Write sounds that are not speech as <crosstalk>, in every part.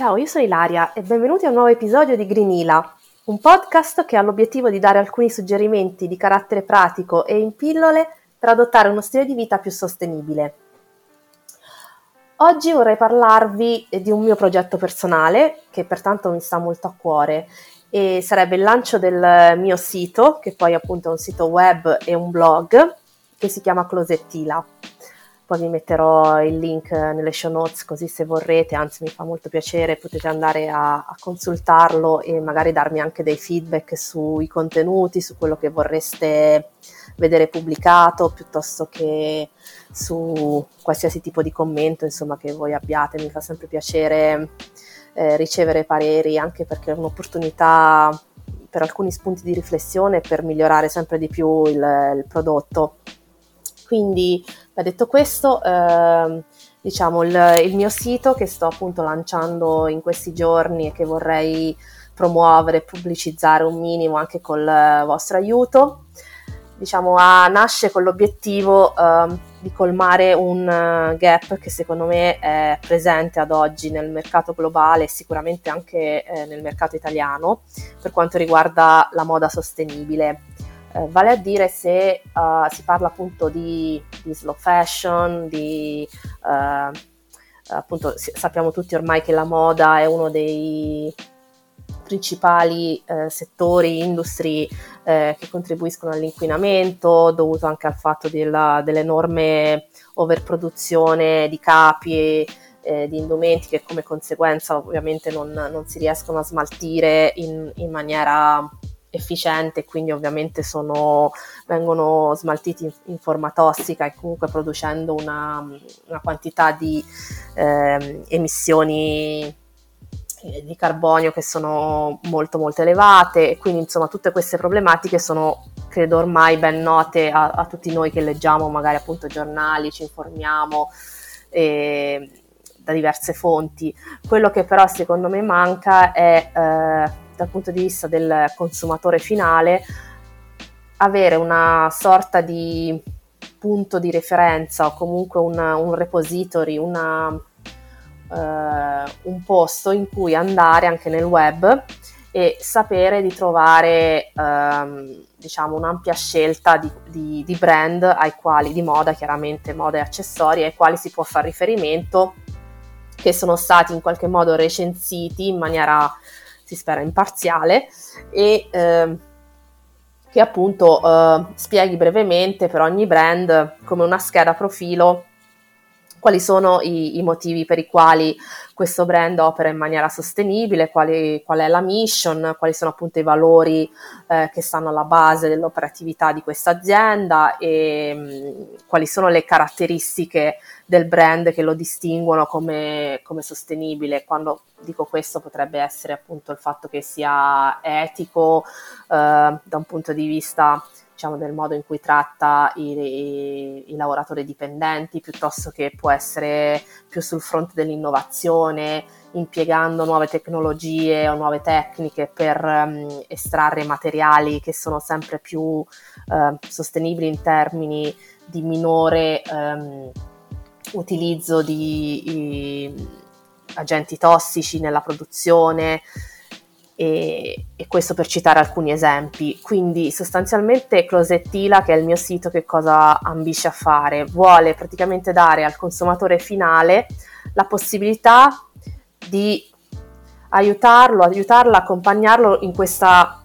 Ciao, io sono Ilaria e benvenuti a un nuovo episodio di Greenila, un podcast che ha l'obiettivo di dare alcuni suggerimenti di carattere pratico e in pillole per adottare uno stile di vita più sostenibile. Oggi vorrei parlarvi di un mio progetto personale che pertanto mi sta molto a cuore e sarebbe il lancio del mio sito, che poi appunto è un sito web e un blog che si chiama Closettila poi vi metterò il link nelle show notes così se vorrete, anzi mi fa molto piacere, potete andare a, a consultarlo e magari darmi anche dei feedback sui contenuti, su quello che vorreste vedere pubblicato, piuttosto che su qualsiasi tipo di commento insomma, che voi abbiate, mi fa sempre piacere eh, ricevere pareri anche perché è un'opportunità per alcuni spunti di riflessione per migliorare sempre di più il, il prodotto. Quindi, detto questo, eh, diciamo il, il, mio sito che sto appunto lanciando in questi giorni e che vorrei promuovere pubblicizzare un minimo anche col vostro aiuto, diciamo, ha, nasce con l'obiettivo eh, di colmare un uh, gap che secondo me è presente ad oggi nel mercato globale e sicuramente anche eh, nel mercato italiano per quanto riguarda la moda sostenibile eh, vale a dire se uh, si parla appunto di, di slow fashion, di uh, appunto sappiamo tutti ormai che la moda è uno dei principali eh, settori, industrie eh, che contribuiscono all'inquinamento dovuto anche al fatto della, dell'enorme overproduzione di capi eh, di indumenti che come conseguenza ovviamente non, non si riescono a smaltire in, in maniera efficiente, quindi ovviamente sono, vengono smaltiti in, in, forma tossica e comunque producendo una, una quantità di eh, emissioni di carbonio che sono molto molto elevate e quindi insomma tutte queste problematiche sono credo ormai ben note a, a tutti noi che leggiamo magari appunto giornali, ci informiamo eh, da diverse fonti. Quello che però secondo me manca è eh, dal punto di vista del consumatore finale, avere una sorta di punto di referenza o comunque una, un repository, una, uh, un posto in cui andare anche nel web e sapere di trovare um, diciamo un'ampia scelta di, di, di, brand ai quali, di moda chiaramente, moda e accessori ai quali si può fare riferimento che sono stati in qualche modo recensiti in maniera si spera imparziale e eh, che appunto eh, spieghi brevemente per ogni brand come una scheda profilo quali sono i, i, motivi per i quali questo brand opera in maniera sostenibile, quali, qual è la mission, quali sono appunto i valori eh, che stanno alla base dell'operatività di questa azienda e mh, mm, quali sono le caratteristiche del brand che lo distinguono come, come sostenibile. Quando dico questo potrebbe essere appunto il fatto che sia etico eh, da un punto di vista diciamo, del modo in cui tratta i, i, i, lavoratori dipendenti, piuttosto che può essere più sul fronte dell'innovazione, impiegando nuove tecnologie o nuove tecniche per um, estrarre materiali che sono sempre più uh, sostenibili in termini di minore um, utilizzo di i, agenti tossici nella produzione, e, e, questo per citare alcuni esempi. Quindi sostanzialmente Closettila, che è il mio sito, che cosa ambisce a fare? Vuole praticamente dare al consumatore finale la possibilità di aiutarlo, aiutarla, accompagnarlo in, questa,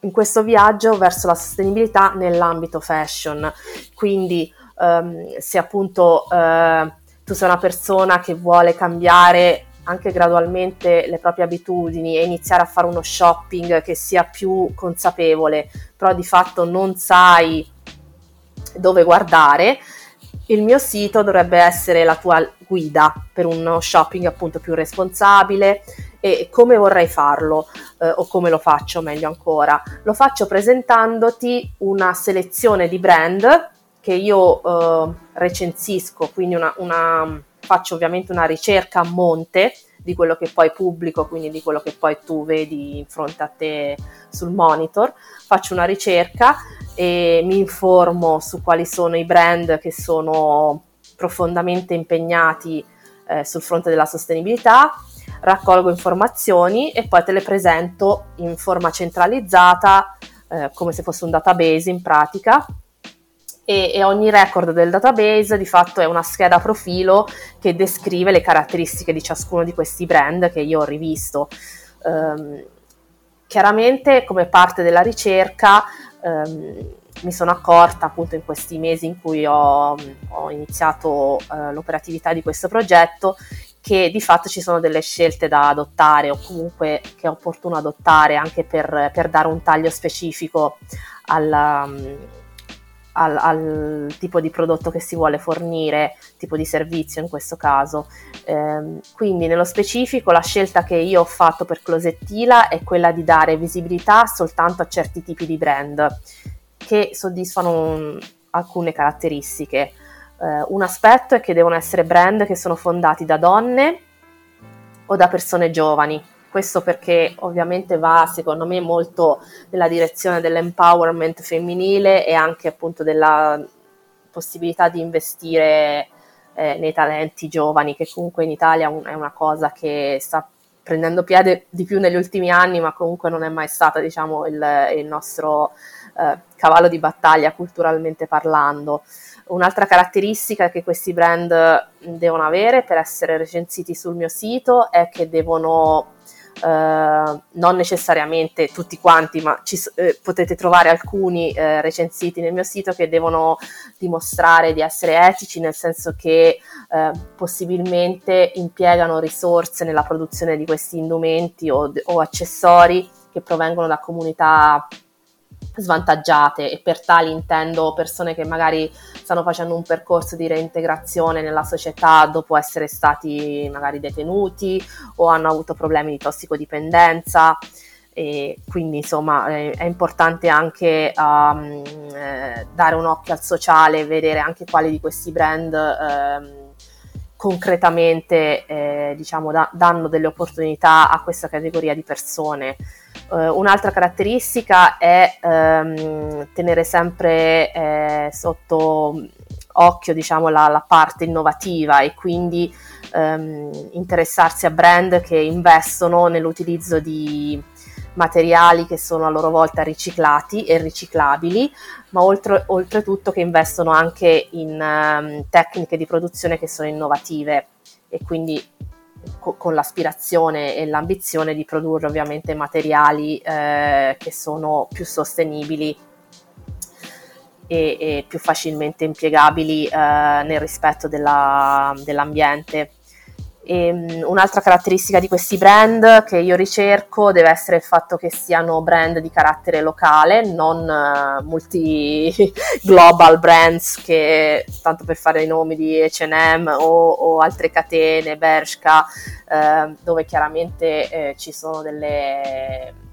in questo viaggio verso la sostenibilità nell'ambito fashion. Quindi um, se appunto uh, tu sei una persona che vuole cambiare anche gradualmente le proprie abitudini e iniziare a fare uno shopping che sia più consapevole, però di fatto non sai dove guardare, il mio sito dovrebbe essere la tua guida per uno shopping appunto più responsabile e come vorrei farlo eh, o come lo faccio meglio ancora. Lo faccio presentandoti una selezione di brand che io eh, recensisco, quindi una, una faccio ovviamente una ricerca a monte di quello che poi pubblico, quindi di quello che poi tu vedi in fronte a te sul monitor, faccio una ricerca e mi informo su quali sono i brand che sono profondamente impegnati eh, sul fronte della sostenibilità, raccolgo informazioni e poi te le presento in forma centralizzata, eh, come se fosse un database in pratica. E, e, ogni record del database di fatto è una scheda profilo che descrive le caratteristiche di ciascuno di questi brand che io ho rivisto. Um, chiaramente come parte della ricerca um, mi sono accorta appunto in questi mesi in cui ho, ho iniziato uh, l'operatività di questo progetto che di fatto ci sono delle scelte da adottare o comunque che è opportuno adottare anche per, per dare un taglio specifico alla, al, al, tipo di prodotto che si vuole fornire, tipo di servizio in questo caso. Eh, quindi nello specifico la scelta che io ho fatto per Closettila è quella di dare visibilità soltanto a certi tipi di brand che soddisfano alcune caratteristiche. Eh, un aspetto è che devono essere brand che sono fondati da donne o da persone giovani. Questo perché ovviamente va secondo me molto nella direzione dell'empowerment femminile e anche appunto della possibilità di investire eh, nei talenti giovani, che comunque in Italia è una cosa che sta prendendo piede di più negli ultimi anni, ma comunque non è mai stata diciamo, il, il nostro eh, cavallo di battaglia culturalmente parlando. Un'altra caratteristica che questi brand devono avere per essere recensiti sul mio sito è che devono Uh, non necessariamente tutti quanti, ma ci, eh, potete trovare alcuni eh, recensiti nel mio sito che devono dimostrare di essere etici, nel senso che eh, possibilmente impiegano risorse nella produzione di questi indumenti o, o accessori che provengono da comunità svantaggiate e per tali intendo persone che magari stanno facendo un percorso di reintegrazione nella società dopo essere stati magari detenuti o hanno avuto problemi di tossicodipendenza e quindi insomma è, importante anche um, eh, dare un occhio al sociale vedere anche quali di questi brand eh, concretamente eh, diciamo, da, danno delle opportunità a questa categoria di persone. Uh, un'altra caratteristica è um, tenere sempre eh, sotto occhio diciamo, la, la, parte innovativa e quindi um, interessarsi a brand che investono nell'utilizzo di materiali che sono a loro volta riciclati e riciclabili, ma oltre, oltretutto che investono anche in um, tecniche di produzione che sono innovative e quindi co- con l'aspirazione e l'ambizione di produrre ovviamente materiali eh, che sono più sostenibili e, e più facilmente impiegabili eh, nel rispetto della, dell'ambiente. E, um, un'altra caratteristica di questi brand che io ricerco deve essere il fatto che siano brand di carattere locale, non uh, multi <laughs> global brands che, tanto per fare i nomi di H&M o, o altre catene, Bershka, uh, dove chiaramente eh, ci sono delle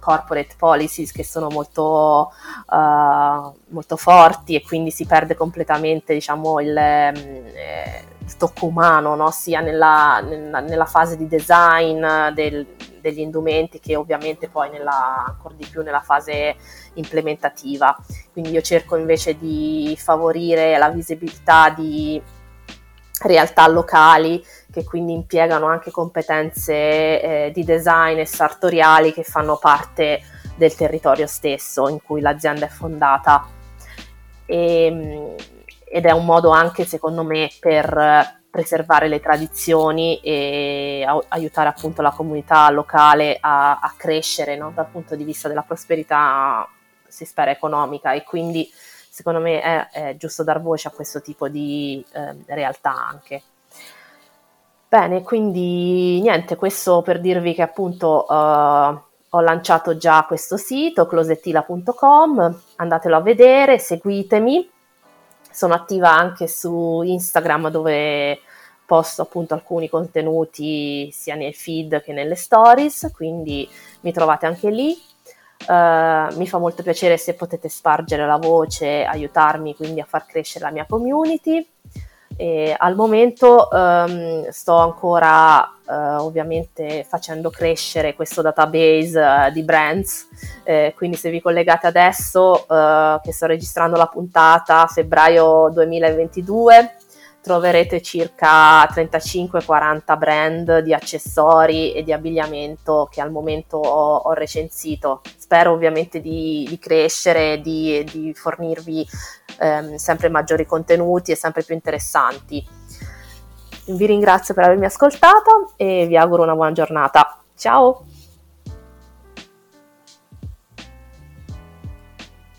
corporate policies che sono molto, uh, molto forti e quindi si perde completamente diciamo, il, eh, il tocco umano, no? sia nella, nella, nella, fase di design del, degli indumenti che ovviamente poi nella, ancora di più nella fase implementativa. Quindi io cerco invece di favorire la visibilità di realtà locali che quindi impiegano anche competenze eh, di design e sartoriali che fanno parte del territorio stesso in cui l'azienda è fondata. E, ehm, ed è un modo anche secondo me per preservare le tradizioni e aiutare appunto la comunità locale a, a crescere no? dal punto di vista della prosperità, si spera, economica e quindi secondo me è, è giusto dar voce a questo tipo di eh, realtà anche. Bene, quindi niente, questo per dirvi che appunto uh, ho lanciato già questo sito, closettila.com, andatelo a vedere, seguitemi, sono attiva anche su Instagram dove posto appunto alcuni contenuti sia nel feed che nelle stories, quindi mi trovate anche lì. Uh, mi fa molto piacere se potete spargere la voce, aiutarmi quindi a far crescere la mia community. E al momento um, sto ancora uh, ovviamente facendo crescere questo database uh, di brands, eh, quindi se vi collegate adesso che sto registrando la puntata febbraio 2022, troverete circa 35-40 brand di accessori e di abbigliamento che al momento ho, ho recensito. Spero ovviamente di, di crescere di, di, fornirvi ehm, sempre maggiori contenuti e sempre più interessanti. Vi ringrazio per avermi ascoltato e vi auguro una buona giornata. Ciao!